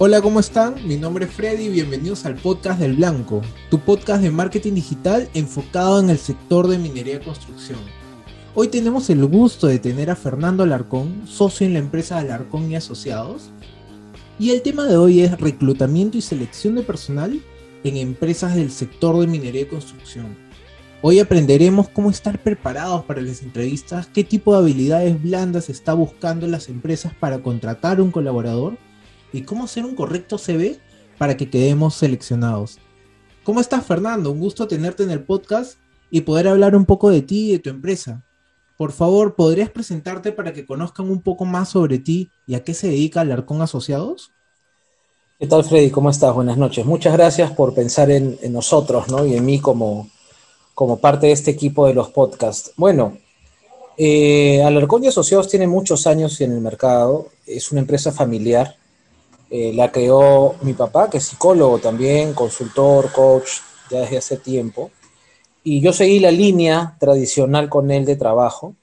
Hola, ¿cómo están? Mi nombre es Freddy y bienvenidos al podcast del Blanco, tu podcast de marketing digital enfocado en el sector de minería y construcción. Hoy tenemos el gusto de tener a Fernando Alarcón, socio en la empresa Alarcón y Asociados. Y el tema de hoy es reclutamiento y selección de personal en empresas del sector de minería y construcción. Hoy aprenderemos cómo estar preparados para las entrevistas, qué tipo de habilidades blandas está buscando las empresas para contratar un colaborador y cómo hacer un correcto CV para que quedemos seleccionados. ¿Cómo estás, Fernando? Un gusto tenerte en el podcast y poder hablar un poco de ti y de tu empresa. Por favor, ¿podrías presentarte para que conozcan un poco más sobre ti y a qué se dedica Alarcón Asociados? ¿Qué tal, Freddy? ¿Cómo estás? Buenas noches. Muchas gracias por pensar en, nosotros ¿no? y en mí como, como parte de este equipo de los podcasts. Bueno, eh, Alarcón y Asociados tiene muchos años en el mercado. Es una empresa familiar eh, la creó mi papá, que es psicólogo también, consultor, coach, ya desde hace tiempo. Y yo seguí la línea tradicional con él de trabajo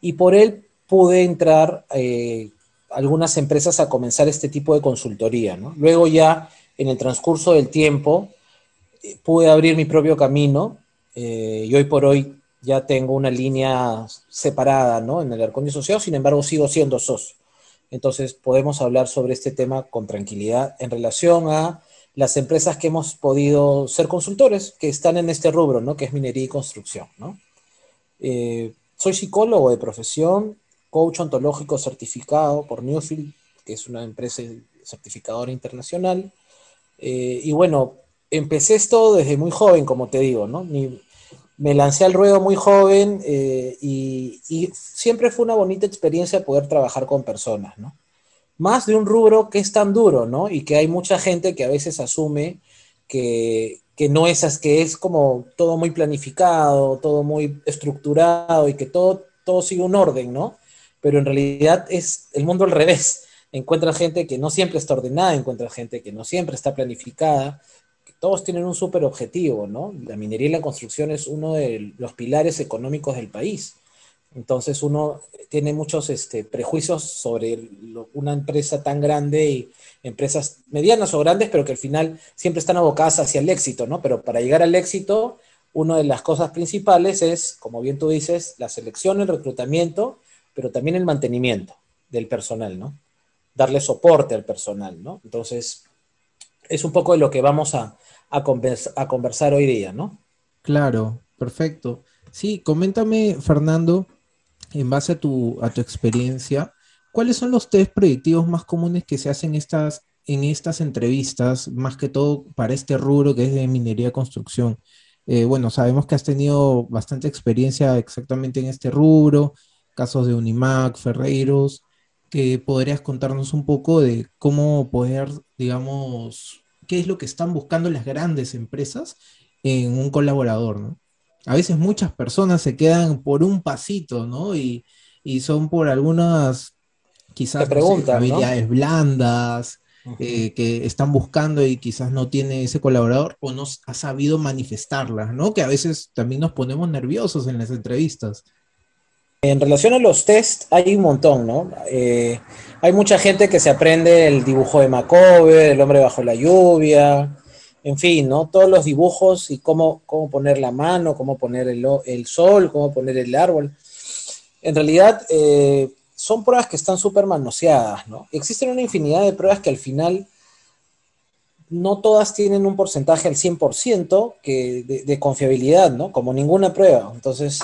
y por él pude entrar eh, algunas empresas a comenzar este tipo de consultoría. Luego ya en el transcurso del tiempo eh, pude abrir mi propio camino y hoy por hoy ya tengo una línea separada ¿no? en el Arconio Asociado, sin embargo sigo siendo socio. Entonces podemos hablar sobre este tema con tranquilidad en relación a las empresas que hemos podido ser consultores, que están en este rubro, ¿no? Que es minería y construcción, ¿no? Eh, soy psicólogo de profesión, coach ontológico certificado por Newfield, que es una empresa certificadora internacional. Eh, y bueno, empecé esto desde muy joven, como te digo, ¿no? Me lancé al ruedo muy joven eh, y, siempre fue una bonita experiencia poder trabajar con personas, ¿no? Más de un rubro que es tan duro, ¿no? Y que hay mucha gente que a veces asume que, no es, que es como todo muy planificado, todo muy estructurado y que todo, todo sigue un orden, ¿no? Pero en realidad es el mundo al revés. Encuentra gente que no siempre está ordenada, encuentra gente que no siempre está planificada, todos tienen un súper objetivo, ¿no? La minería y la construcción es uno de los pilares económicos del país. Entonces uno tiene muchos este, prejuicios sobre una empresa tan grande y empresas medianas o grandes, pero que al final siempre están abocadas hacia el éxito, ¿no? Pero para llegar al éxito, una de las cosas principales es, como bien tú dices, la selección, el reclutamiento, pero también el mantenimiento del personal, ¿no? Darle soporte al personal, ¿no? Entonces, es un poco de lo que vamos a, a, conversar hoy día, ¿no? Claro, perfecto. Sí, coméntame, Fernando, en base a tu, a tu experiencia, ¿cuáles son los test predictivos más comunes que se hacen estas, en estas entrevistas, más que todo para este rubro que es de minería construcción? Eh, bueno, sabemos que has tenido bastante experiencia exactamente en este rubro, casos de Unimac, Ferreiros, que podrías contarnos un poco de cómo poder, digamos, qué es lo que están buscando las grandes empresas en un colaborador, ¿no? A veces muchas personas se quedan por un pasito, ¿no? Y, son por algunas, quizás, habilidades blandas, eh, que están buscando y quizás no tiene ese colaborador o no ha sabido manifestarlas, ¿no? Que a veces también nos ponemos nerviosos en las entrevistas. En relación a los test, hay un montón, ¿no? Eh, hay mucha gente que se aprende el dibujo de Macover, el hombre bajo la lluvia, en fin, ¿no? Todos los dibujos y cómo, cómo poner la mano, cómo poner el, sol, cómo poner el árbol. En realidad, eh, son pruebas que están súper manoseadas, ¿no? Existen una infinidad de pruebas que al final no todas tienen un porcentaje al 100% que de confiabilidad, ¿no? Como ninguna prueba. Entonces,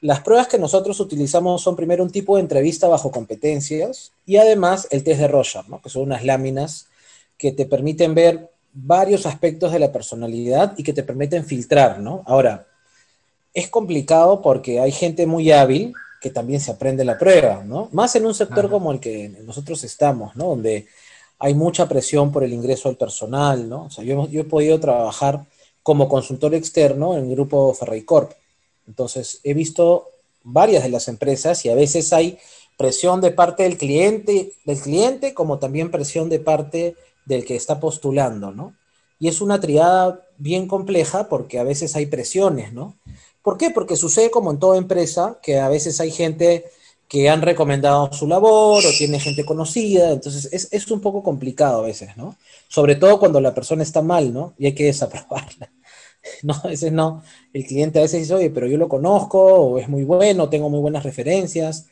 las pruebas que nosotros utilizamos son primero un tipo de entrevista bajo competencias y además el test de Rorschach, ¿no? que son unas láminas que te permiten ver varios aspectos de la personalidad y que te permiten filtrar, ¿no? Ahora, es complicado porque hay gente muy hábil que también se aprende la prueba, ¿no? Más en un sector como el que nosotros estamos, ¿no? Donde hay mucha presión por el ingreso al personal, ¿no? O sea, yo, yo he podido trabajar como consultor externo en el grupo Ferreicorp entonces, he visto varias de las empresas y a veces hay presión de parte del cliente, del cliente como también presión de parte del que está postulando, ¿no? Y es una triada bien compleja porque a veces hay presiones, ¿no? ¿Por qué? Porque sucede como en toda empresa que a veces hay gente que han recomendado su labor o tiene gente conocida, entonces es, es, un poco complicado a veces, ¿no? Sobre todo cuando la persona está mal, ¿no? Y hay que desaprobarla. No, a veces no. El cliente a veces dice, oye, pero yo lo conozco, o es muy bueno, tengo muy buenas referencias.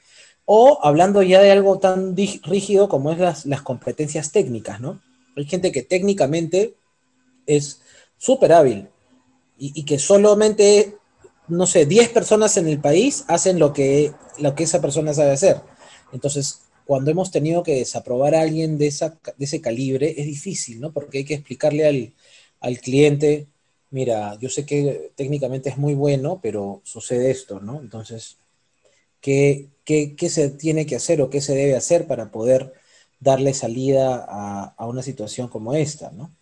O hablando ya de algo tan rígido como es las, las competencias técnicas, ¿no? Hay gente que técnicamente es súper hábil y, y, que solamente, no sé, 10 personas en el país hacen lo que, lo que esa persona sabe hacer. Entonces, cuando hemos tenido que desaprobar a alguien de, esa, de ese calibre, es difícil, ¿no? Porque hay que explicarle al, al cliente, mira, yo sé que técnicamente es muy bueno, pero sucede esto, ¿no? Entonces, ¿qué, qué, qué se tiene que hacer o qué se debe hacer para poder darle salida a, a, una situación como esta, ¿no?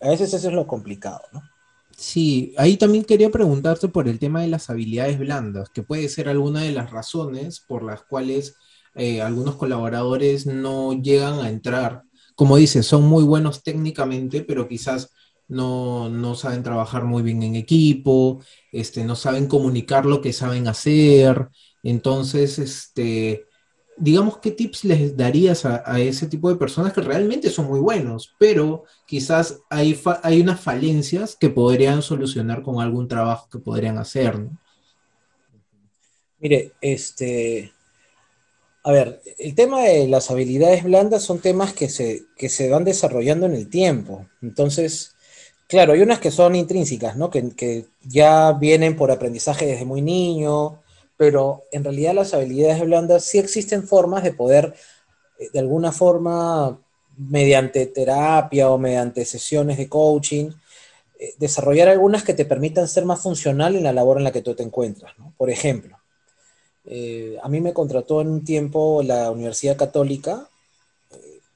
A veces eso es lo complicado, ¿no? Sí, ahí también quería preguntarte por el tema de las habilidades blandas, que puede ser alguna de las razones por las cuales eh, algunos colaboradores no llegan a entrar. Como dices, son muy buenos técnicamente, pero quizás no, no, saben trabajar muy bien en equipo, este, no saben comunicar lo que saben hacer. Entonces, este, digamos, ¿qué tips les darías a, ese tipo de personas que realmente son muy buenos, pero quizás hay, hay unas falencias que podrían solucionar con algún trabajo que podrían hacer? ¿no? Mire, este, a ver, el tema de las habilidades blandas son temas que se, que se van desarrollando en el tiempo. Entonces, Claro, hay unas que son intrínsecas, ¿no? Que, ya vienen por aprendizaje desde muy niño, pero en realidad las habilidades blandas sí existen formas de poder, eh, de alguna forma, mediante terapia o mediante sesiones de coaching, eh, desarrollar algunas que te permitan ser más funcional en la labor en la que tú te encuentras. Por ejemplo, eh, a mí me contrató en un tiempo la Universidad Católica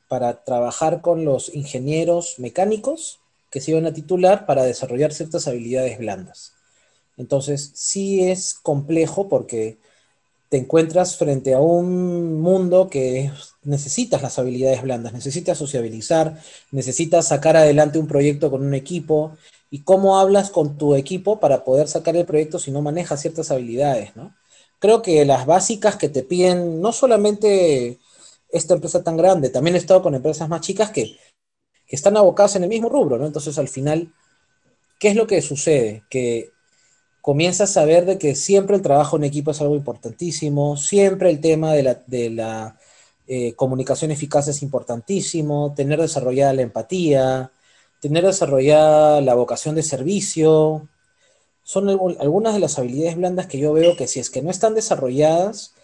para trabajar con los ingenieros mecánicos que se iban a titular para desarrollar ciertas habilidades blandas. Entonces, sí es complejo porque te encuentras frente a un mundo que necesitas las habilidades blandas, necesitas sociabilizar, necesitas sacar adelante un proyecto con un equipo y cómo hablas con tu equipo para poder sacar el proyecto si no manejas ciertas habilidades, ¿no? Creo que las básicas que te piden, no solamente esta empresa tan grande, también he estado con empresas más chicas que están abocadas en el mismo rubro, ¿no? Entonces, al final, ¿qué es lo que sucede? Que comienzas a ver de que siempre el trabajo en equipo es algo importantísimo, siempre el tema de la, de la eh, comunicación eficaz es importantísimo, tener desarrollada la empatía, tener desarrollada la vocación de servicio, son algunas de las habilidades blandas que yo veo que si es que no están desarrolladas,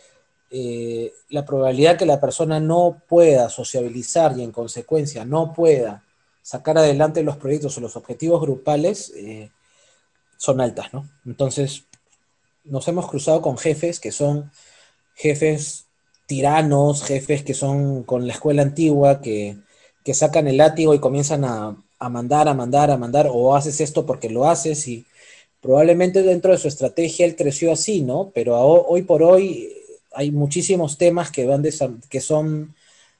eh, la probabilidad que la persona no pueda sociabilizar y en consecuencia no pueda sacar adelante los proyectos o los objetivos grupales eh, son altas, ¿no? Entonces, nos hemos cruzado con jefes que son jefes tiranos, jefes que son con la escuela antigua, que, que sacan el látigo y comienzan a, a mandar, a mandar, a mandar, o haces esto porque lo haces y probablemente dentro de su estrategia él creció así, ¿no? Pero hoy por hoy hay muchísimos temas que, van que son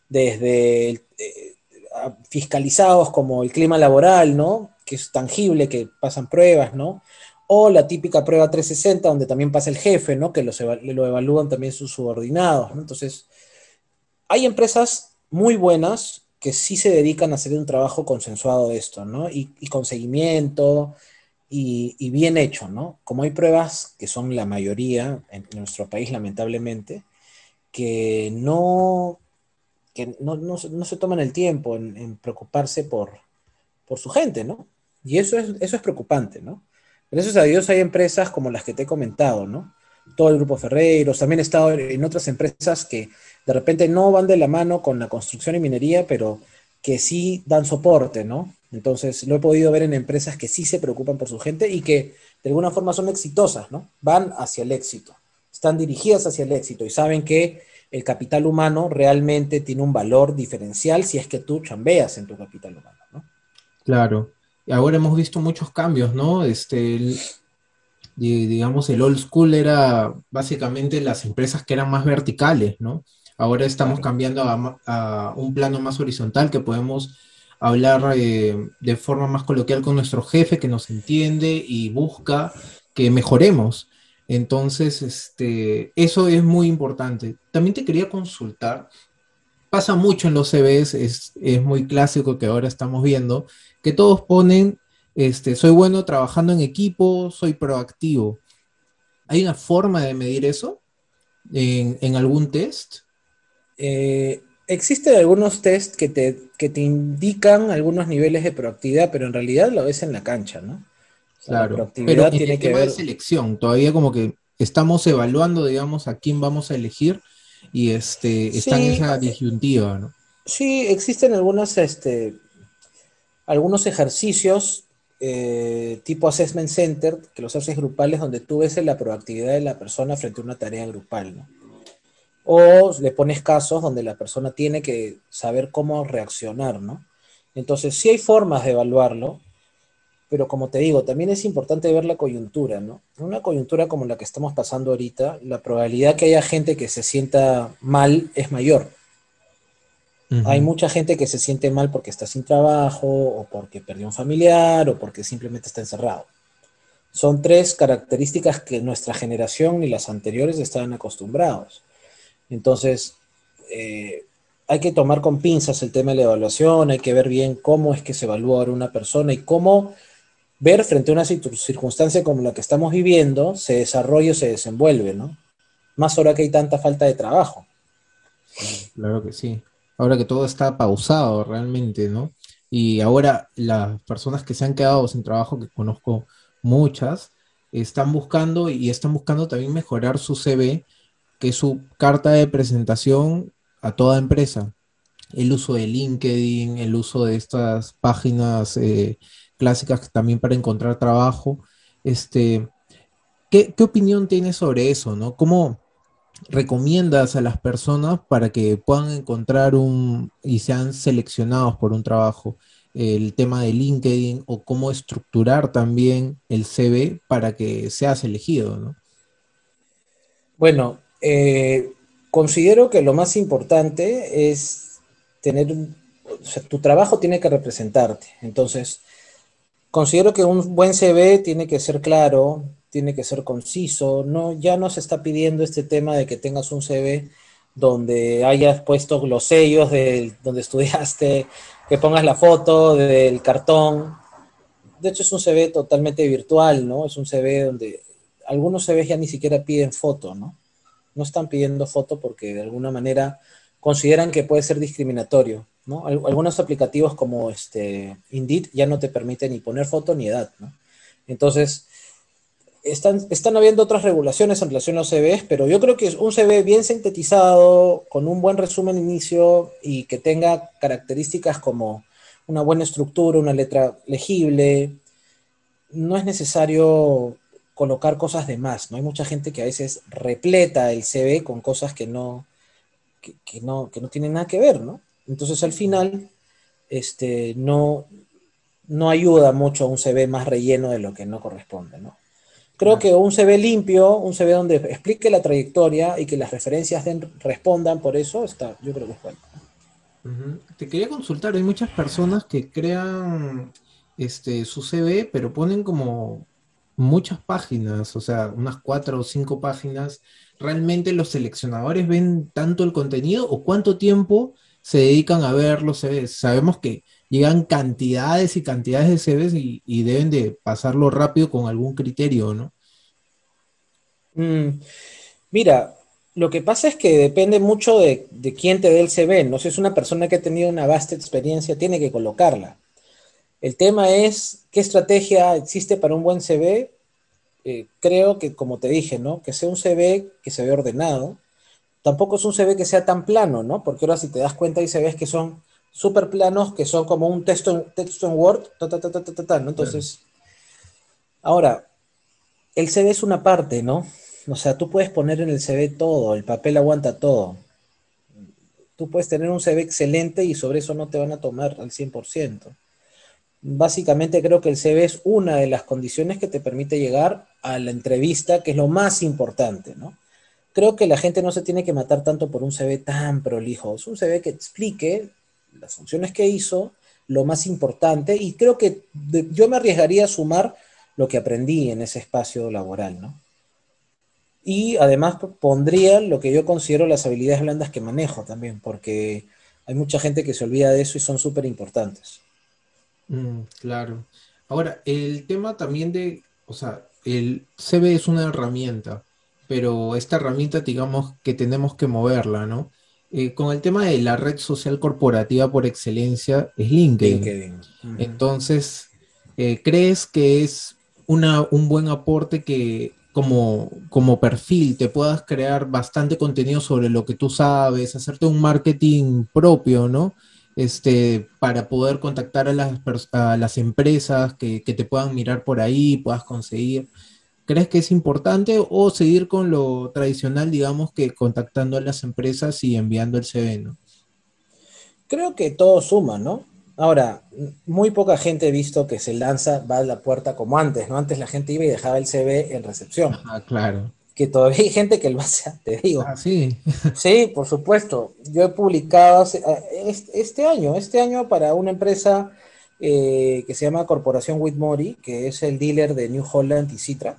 desde eh, fiscalizados como el clima laboral, ¿no? Que es tangible, que pasan pruebas, ¿no? O la típica prueba 360, donde también pasa el jefe, ¿no? Que lo evalúan también sus subordinados. Entonces, hay empresas muy buenas que sí se dedican a hacer un trabajo consensuado de esto, ¿no? Y con seguimiento, y, bien hecho, ¿no? Como hay pruebas, que son la mayoría en nuestro país, lamentablemente, que no, que no, no, se toman el tiempo en, en, preocuparse por, por su gente, ¿no? Y eso es, eso es preocupante, ¿no? Gracias a Dios hay empresas como las que te he comentado, ¿no? Todo el grupo Ferreiros, también he estado en otras empresas que de repente no van de la mano con la construcción y minería, pero que sí dan soporte, ¿no? Entonces, lo he podido ver en empresas que sí se preocupan por su gente y que de alguna forma son exitosas, ¿no? Van hacia el éxito, están dirigidas hacia el éxito y saben que el capital humano realmente tiene un valor diferencial si es que tú chambeas en tu capital humano, ¿no? Claro. Y ahora hemos visto muchos cambios, ¿no? Este, el, digamos, el old school era básicamente las empresas que eran más verticales, ¿no? Ahora estamos cambiando a, a un plano más horizontal que podemos hablar eh, de forma más coloquial con nuestro jefe que nos entiende y busca que mejoremos. Entonces, este, eso es muy importante. También te quería consultar, pasa mucho en los CVs, es, es muy clásico que ahora estamos viendo, que todos ponen, este, soy bueno trabajando en equipo, soy proactivo. ¿Hay una forma de medir eso en, algún test? Eh, existen algunos tests que te, que te indican algunos niveles de proactividad, pero en realidad lo ves en la cancha, ¿no? claro, pero tiene que ver... de selección, todavía como que estamos evaluando, digamos, a quién vamos a elegir y este, está en esa disyuntiva, ¿no? Sí, existen algunos, este, algunos ejercicios eh, tipo Assessment Center, que los haces grupales, donde tú ves la proactividad de la persona frente a una tarea grupal, ¿no? O le pones casos donde la persona tiene que saber cómo reaccionar, ¿no? Entonces, sí hay formas de evaluarlo, pero como te digo, también es importante ver la coyuntura, ¿no? En una coyuntura como la que estamos pasando ahorita, la probabilidad que haya gente que se sienta mal es mayor. Hay mucha gente que se siente mal porque está sin trabajo, o porque perdió un familiar, o porque simplemente está encerrado. Son tres características que nuestra generación y las anteriores estaban acostumbrados. Entonces, eh, hay que tomar con pinzas el tema de la evaluación, hay que ver bien cómo es que se evalúa ahora una persona y cómo ver frente a una circunstancia como la que estamos viviendo, se desarrolla o se desenvuelve, ¿no? Más ahora que hay tanta falta de trabajo. Claro que sí. Ahora que todo está pausado realmente, ¿no? Y ahora las personas que se han quedado sin trabajo, que conozco muchas, están buscando y están buscando también mejorar su CV, que es su carta de presentación a toda empresa. El uso de LinkedIn, el uso de estas páginas eh, clásicas también para encontrar trabajo. Este, ¿qué, opinión tienes sobre eso? ¿no? ¿Cómo recomiendas a las personas para que puedan encontrar un y sean seleccionados por un trabajo? El tema de LinkedIn o cómo estructurar también el CV para que seas elegido, ¿no? Bueno, eh, considero que lo más importante es tener, tu trabajo tiene que representarte. Entonces, Considero que un buen CV tiene que ser claro, tiene que ser conciso, no, ya no se está pidiendo este tema de que tengas un CV donde hayas puesto los sellos de donde estudiaste, que pongas la foto del cartón. De hecho, es un CV totalmente virtual, ¿no? Es un CV donde algunos CVs ya ni siquiera piden foto, ¿no? No están pidiendo foto porque de alguna manera consideran que puede ser discriminatorio. Algunos aplicativos como este Indeed ya no te permiten ni poner foto ni edad, Entonces, están, están habiendo otras regulaciones en relación a los CVs, pero yo creo que un CV bien sintetizado, con un buen resumen inicio y que tenga características como una buena estructura, una letra legible, no es necesario colocar cosas de más, ¿no? Hay mucha gente que a veces repleta el CV con cosas que no, que, no, que no tienen nada que ver, ¿no? Entonces al final este, no, no ayuda mucho a un CV más relleno de lo que no corresponde, ¿no? Creo que un CV limpio, un CV donde explique la trayectoria y que las referencias respondan por eso, está, yo creo que es bueno. Te quería consultar, hay muchas personas que crean este, su CV, pero ponen como muchas páginas, o sea, unas cuatro o cinco páginas. ¿Realmente los seleccionadores ven tanto el contenido o cuánto tiempo se dedican a verlo, sabemos que llegan cantidades y cantidades de CVs y, deben de pasarlo rápido con algún criterio, ¿no? Mm, mira, lo que pasa es que depende mucho de, quién te dé el CV, ¿no? Si es una persona que ha tenido una vasta experiencia, tiene que colocarla. El tema es qué estrategia existe para un buen CV. Eh, creo que, como te dije, ¿no? Que sea un CV que se ve ordenado, tampoco es un CV que sea tan plano, ¿no? Porque ahora si te das cuenta hay CVs que son súper planos, que son como un texto en, texto en Word, ta, ta, ta, ¿no? Entonces, ahora, el CV es una parte, ¿no? O sea, tú puedes poner en el CV todo, el papel aguanta todo. Tú puedes tener un CV excelente y sobre eso no te van a tomar al 100%. Básicamente creo que el CV es una de las condiciones que te permite llegar a la entrevista, que es lo más importante, ¿no? creo que la gente no se tiene que matar tanto por un CV tan prolijo. Es un CV que explique las funciones que hizo, lo más importante, y creo que yo me arriesgaría a sumar lo que aprendí en ese espacio laboral, ¿no? Y además pondría lo que yo considero las habilidades blandas que manejo también, porque hay mucha gente que se olvida de eso y son súper importantes. Mm, claro. Ahora, el tema también de, o sea, el CV es una herramienta, pero esta herramienta, digamos que tenemos que moverla, ¿no? Eh, con el tema de la red social corporativa por excelencia es LinkedIn. Entonces, eh, ¿crees que es una, un buen aporte que como, como perfil te puedas crear bastante contenido sobre lo que tú sabes, hacerte un marketing propio, ¿no? Este, para poder contactar a las, a las empresas que, que te puedan mirar por ahí, puedas conseguir. ¿Crees que es importante o seguir con lo tradicional, digamos, que contactando a las empresas y enviando el CV, ¿no? Creo que todo suma, ¿no? Ahora, muy poca gente he visto que se lanza, va a la puerta como antes, ¿no? Antes la gente iba y dejaba el CV en recepción. Ah, claro. Que todavía hay gente que lo hace, te digo. Ah, sí. sí, por supuesto. Yo he publicado eh, este año, este año para una empresa eh, que se llama Corporación Whitmore, que es el dealer de New Holland y Citra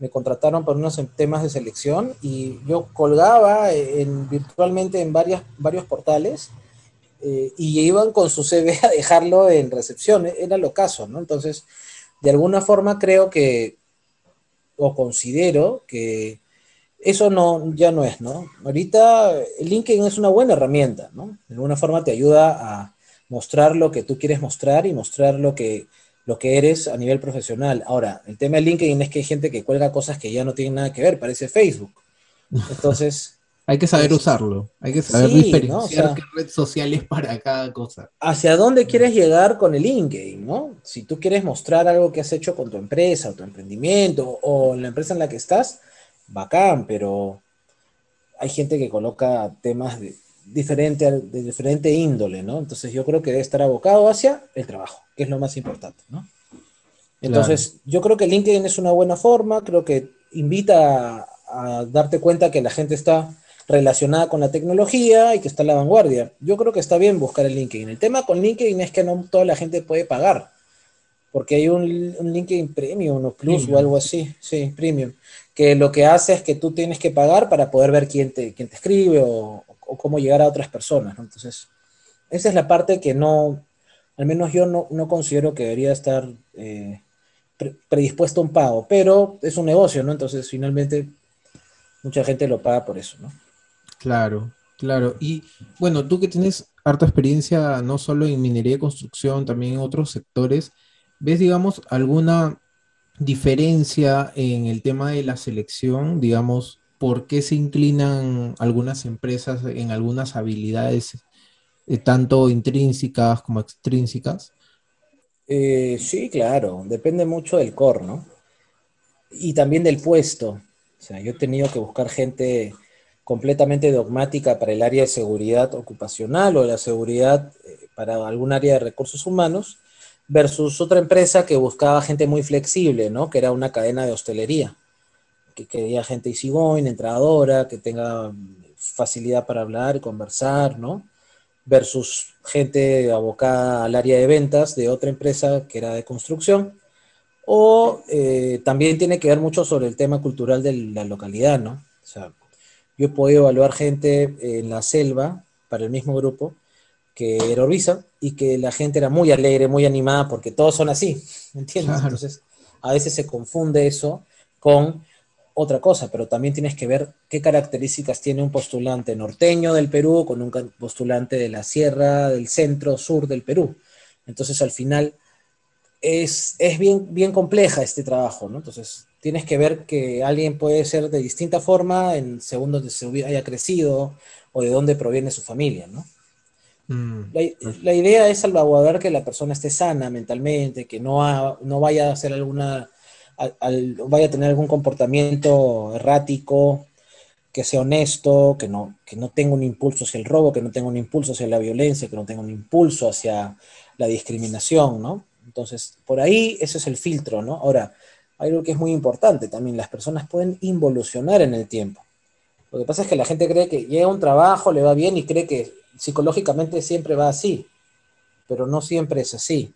me contrataron por unos temas de selección y yo colgaba en, virtualmente en varias, varios portales eh, y iban con su CV a dejarlo en recepción, era lo caso, ¿no? Entonces, de alguna forma creo que, o considero que eso no, ya no es, ¿no? Ahorita LinkedIn es una buena herramienta, ¿no? De alguna forma te ayuda a mostrar lo que tú quieres mostrar y mostrar lo que lo que eres a nivel profesional. Ahora, el tema de LinkedIn es que hay gente que cuelga cosas que ya no tienen nada que ver, parece Facebook. Entonces... hay que saber usarlo, hay que saber diferenciar qué red social es para cada cosa. ¿Hacia dónde quieres llegar con el LinkedIn, no? Si tú quieres mostrar algo que has hecho con tu empresa, o tu emprendimiento, o la empresa en la que estás, bacán, pero hay gente que coloca temas de diferente, de diferente índole, ¿no? Entonces yo creo que debe estar abocado hacia el trabajo, que es lo más importante, ¿no? Entonces yo creo que LinkedIn es una buena forma, creo que invita a, darte cuenta que la gente está relacionada con la tecnología y que está en la vanguardia. Yo creo que está bien buscar el LinkedIn. El tema con LinkedIn es que no toda la gente puede pagar, porque hay un, LinkedIn Premium o Plus o algo así, sí, Premium, que lo que hace es que tú tienes que pagar para poder ver quién te, quién te escribe o, o cómo llegar a otras personas. Entonces, esa es la parte que no, al menos yo no, considero que debería estar eh, predispuesto a un pago, pero es un negocio, ¿no? Entonces, finalmente, mucha gente lo paga por eso, ¿no? Claro, claro. Y bueno, tú que tienes harta experiencia no solo en minería y construcción, también en otros sectores, ¿ves, digamos, alguna diferencia en el tema de la selección, digamos, por qué se inclinan algunas empresas en algunas habilidades, eh, tanto intrínsecas como extrínsecas? Eh, sí, claro, depende mucho del core, ¿no? Y también del puesto. O sea, yo he tenido que buscar gente completamente dogmática para el área de seguridad ocupacional o la seguridad eh, para algún área de recursos humanos, versus otra empresa que buscaba gente muy flexible, ¿no? Que era una cadena de hostelería que quería gente easygoing, entradora, que tenga facilidad para hablar, y conversar, ¿no? Versus gente abocada al área de ventas de otra empresa que era de construcción. O eh, también tiene que ver mucho sobre el tema cultural de la localidad, ¿no? O sea, yo he podido evaluar gente en la selva para el mismo grupo que era Orbiza y que la gente era muy alegre, muy animada, porque todos son así, ¿me entiendes? Entonces, a veces se confunde eso con otra cosa, pero también tienes que ver qué características tiene un postulante norteño del Perú con un postulante de la sierra, del centro, sur del Perú. Entonces, al final, es, es bien, bien compleja este trabajo, ¿no? Entonces, tienes que ver que alguien puede ser de distinta forma en según donde se haya crecido o de dónde proviene su familia, ¿no? Mm, la, idea es salvaguardar que la persona esté sana mentalmente, que no, no vaya a hacer alguna vaya a tener algún comportamiento errático, que sea honesto, que no, que no tenga un impulso hacia el robo, que no tenga un impulso hacia la violencia, que no tenga un impulso hacia la discriminación, ¿no? Entonces, por ahí ese es el filtro, ¿no? Ahora, hay algo que es muy importante también, las personas pueden involucionar en el tiempo. Lo que pasa es que la gente cree que llega un trabajo, le va bien y cree que psicológicamente siempre va así, pero no siempre es así.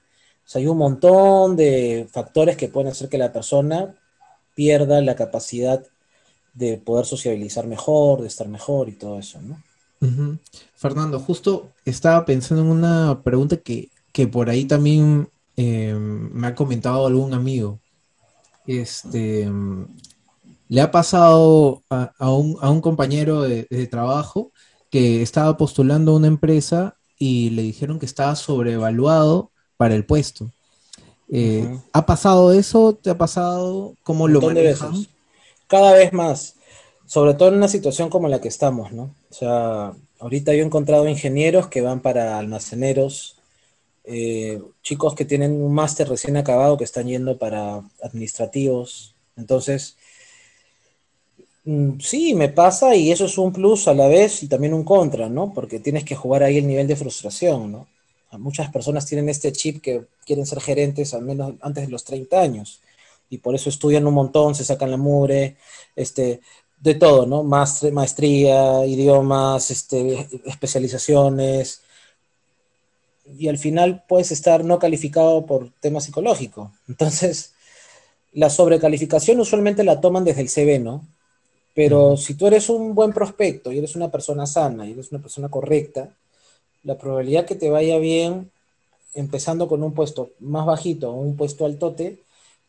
Hay un montón de factores que pueden hacer que la persona pierda la capacidad de poder sociabilizar mejor, de estar mejor y todo eso, ¿no? Fernando, justo estaba pensando en una pregunta que, por ahí también eh, me ha comentado algún amigo. Este, le ha pasado a, un, compañero de, trabajo que estaba postulando a una empresa y le dijeron que estaba sobrevaluado para el puesto. Eh, ¿Ha pasado eso? ¿Te ha pasado? ¿Cómo lo manejan? Cada vez más, sobre todo en una situación como la que estamos, ¿no? O sea, ahorita yo he encontrado ingenieros que van para almaceneros, eh, chicos que tienen un máster recién acabado que están yendo para administrativos. Entonces, mm, sí, me pasa y eso es un plus a la vez y también un contra, ¿no? Porque tienes que jugar ahí el nivel de frustración, ¿no? Muchas personas tienen este chip que quieren ser gerentes al menos antes de los 30 años y por eso estudian un montón, se sacan la mugre, este, de todo, ¿no? maestría, idiomas, este, especializaciones, y al final puedes estar no calificado por tema psicológico. Entonces, la sobrecalificación usualmente la toman desde el CV, ¿no? Pero si tú eres un buen prospecto y eres una persona sana y eres una persona correcta, la probabilidad que te vaya bien empezando con un puesto más bajito o un puesto altote,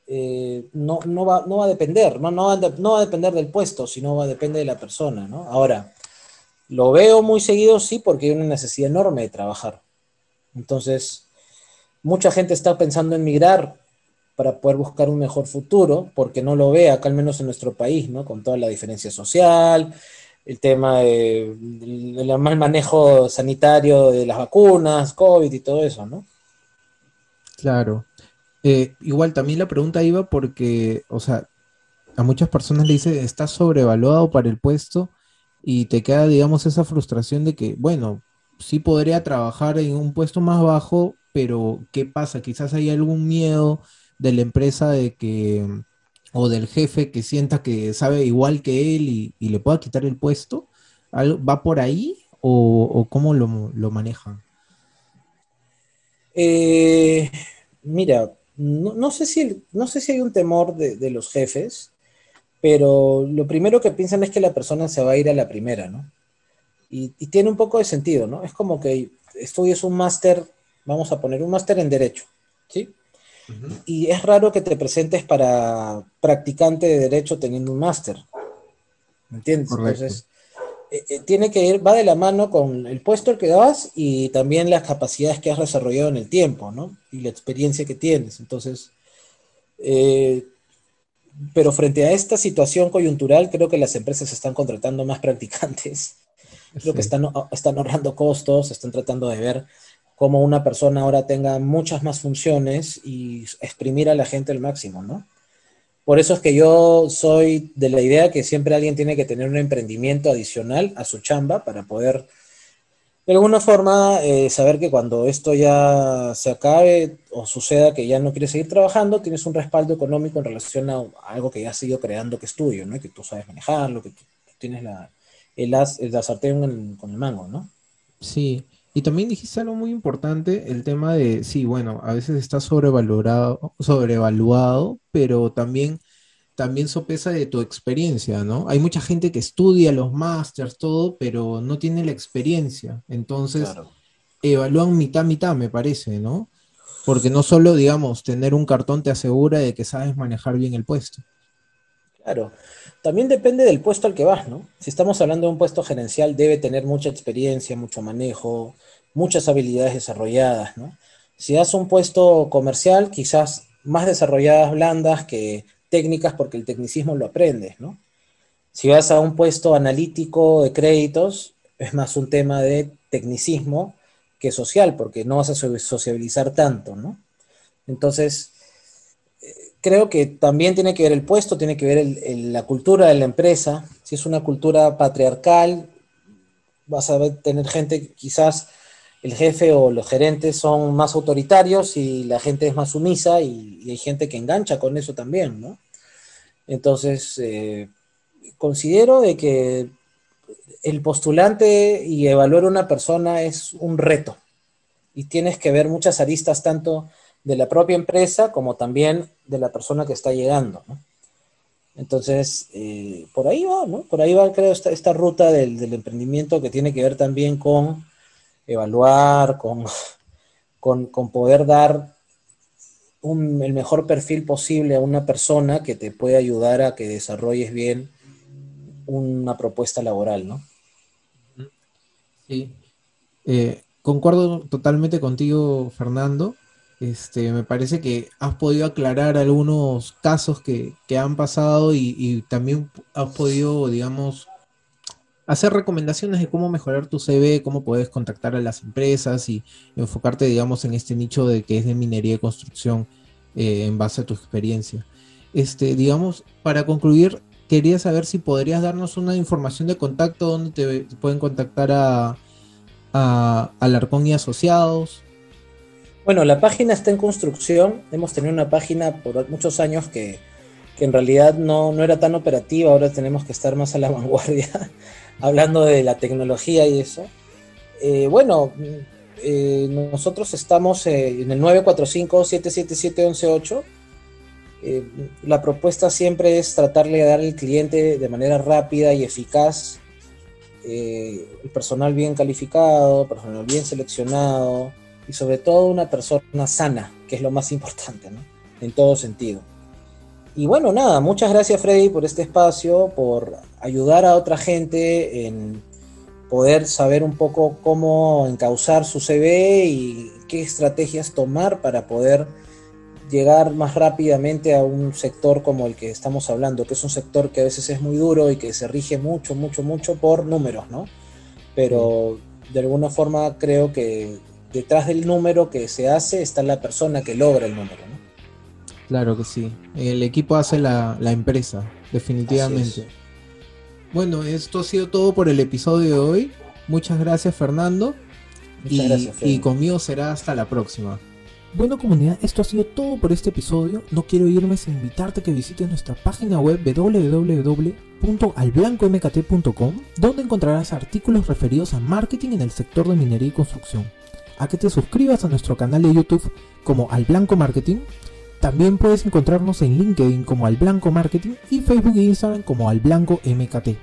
eh, no, no, va, no va a depender, ¿no? No, va a no va a depender del puesto, sino va a depender de la persona, ¿no? Ahora, lo veo muy seguido, sí, porque hay una necesidad enorme de trabajar. Entonces, mucha gente está pensando en migrar para poder buscar un mejor futuro, porque no lo ve acá al menos en nuestro país, ¿no? Con toda la diferencia social, el tema del mal manejo sanitario de las vacunas, COVID y todo eso, ¿no? Claro. Eh, igual también la pregunta iba porque, o sea, a muchas personas le dice, estás sobrevaluado para el puesto y te queda, digamos, esa frustración de que, bueno, sí podría trabajar en un puesto más bajo, pero ¿qué pasa? Quizás hay algún miedo de la empresa de que, o del jefe que sienta que sabe igual que él y, le pueda quitar el puesto. ¿Va por ahí o, cómo lo, manejan? Eh, mira, no, sé si, no sé si hay un temor de, de, los jefes, pero lo primero que piensan es que la persona se va a ir a la primera, ¿no? Y, tiene un poco de sentido, ¿no? Es como que estudies un máster, vamos a poner un máster en Derecho, ¿sí? Y es raro que te presentes para practicante de Derecho teniendo un máster. ¿Me entiendes? Entonces, eh, eh, tiene que ir, va de la mano con el puesto al que das y también las capacidades que has desarrollado en el tiempo, ¿no? Y la experiencia que tienes. Entonces, eh, pero frente a esta situación coyuntural, creo que las empresas están contratando más practicantes Creo que están, están ahorrando costos, están tratando de ver cómo una persona ahora tenga muchas más funciones y exprimir a la gente al máximo, ¿no? Por eso es que yo soy de la idea que siempre alguien tiene que tener un emprendimiento adicional a su chamba para poder, de alguna forma, eh, saber que cuando esto ya se acabe o suceda que ya no quieres seguir trabajando, tienes un respaldo económico en relación a algo que ya has ido creando que es tuyo, ¿no? que tú sabes manejarlo, que tú tienes la, el, as, sartén con el mango, ¿no? Sí, y también dijiste algo muy importante, el tema de, sí, bueno, a veces está sobrevalorado, sobrevaluado, pero también, también sopesa de tu experiencia, ¿no? Hay mucha gente que estudia los másters, todo, pero no tiene la experiencia. Entonces, evalúan mitad, mitad, me parece, ¿no? Porque no solo, digamos, tener un cartón te asegura de que sabes manejar bien el puesto. Claro. También depende del puesto al que vas, ¿no? Si estamos hablando de un puesto gerencial, debe tener mucha experiencia, mucho manejo, muchas habilidades desarrolladas, ¿no? Si das un puesto comercial, quizás más desarrolladas blandas que técnicas porque el tecnicismo lo aprendes, ¿no? Si vas a un puesto analítico de créditos, es más un tema de tecnicismo que social, porque no vas a sociabilizar tanto, ¿no? Entonces, creo que también tiene que ver el puesto, tiene que ver la cultura de la empresa. Si es una cultura patriarcal, vas a tener gente, quizás el jefe o los gerentes son más autoritarios y la gente es más sumisa y, hay gente que engancha con eso también, ¿no? Entonces, eh, considero de que el postulante y evaluar a una persona es un reto y tienes que ver muchas aristas tanto de la propia empresa como también de la persona que está llegando. Entonces, eh, por ahí va, ¿no? Por ahí va, creo, esta, esta ruta del, emprendimiento que tiene que ver también con evaluar, con, con, poder dar el mejor perfil posible a una persona que te puede ayudar a que desarrolles bien una propuesta laboral, ¿no? Sí. Eh, concuerdo totalmente contigo, Fernando. Este, me parece que has podido aclarar algunos casos que, han pasado y, también has podido, digamos, hacer recomendaciones de cómo mejorar tu CV, cómo puedes contactar a las empresas y enfocarte, digamos, en este nicho de que es de minería y construcción eh, en base a tu experiencia. Este, digamos, para concluir, quería saber si podrías darnos una información de contacto donde te, pueden contactar a, a Alarcón y Asociados. Bueno, la página está en construcción. Hemos tenido una página por muchos años que, en realidad no, era tan operativa. Ahora tenemos que estar más a la vanguardia, hablando de la tecnología y eso. Eh, bueno, eh, nosotros estamos eh, en el 945-777-118. la propuesta siempre es tratarle de dar al cliente de manera rápida y eficaz el personal bien calificado, personal bien seleccionado y sobre todo una persona sana, que es lo más importante, ¿no? En todo sentido. Y bueno, nada, muchas gracias Freddy por este espacio, por ayudar a otra gente en poder saber un poco cómo encauzar su CV y qué estrategias tomar para poder llegar más rápidamente a un sector como el que estamos hablando, que es un sector que a veces es muy duro y que se rige mucho, mucho, mucho por números, ¿no? Pero de alguna forma creo que detrás del número que se hace está la persona que logra el número, ¿no? Claro que sí. El equipo hace la, empresa, definitivamente. Bueno, esto ha sido todo por el episodio de hoy. Muchas gracias, Fernando. Muchas y, gracias, y conmigo será hasta la próxima. Bueno comunidad, esto ha sido todo por este episodio. No quiero irme sin invitarte a que visites nuestra página web www.alblancomkt.com, donde encontrarás artículos referidos a marketing en el sector de minería y construcción a que te suscribas a nuestro canal de YouTube como Al Blanco Marketing. También puedes encontrarnos en LinkedIn como Al Blanco Marketing y Facebook e Instagram como Al Blanco MKT.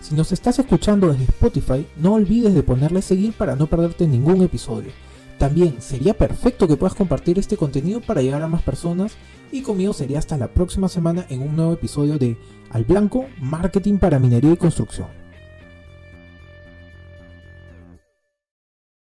Si nos estás escuchando desde Spotify, no olvides de ponerle seguir para no perderte ningún episodio. También sería perfecto que puedas compartir este contenido para llegar a más personas y conmigo sería hasta la próxima semana en un nuevo episodio de Al Blanco Marketing para Minería y Construcción.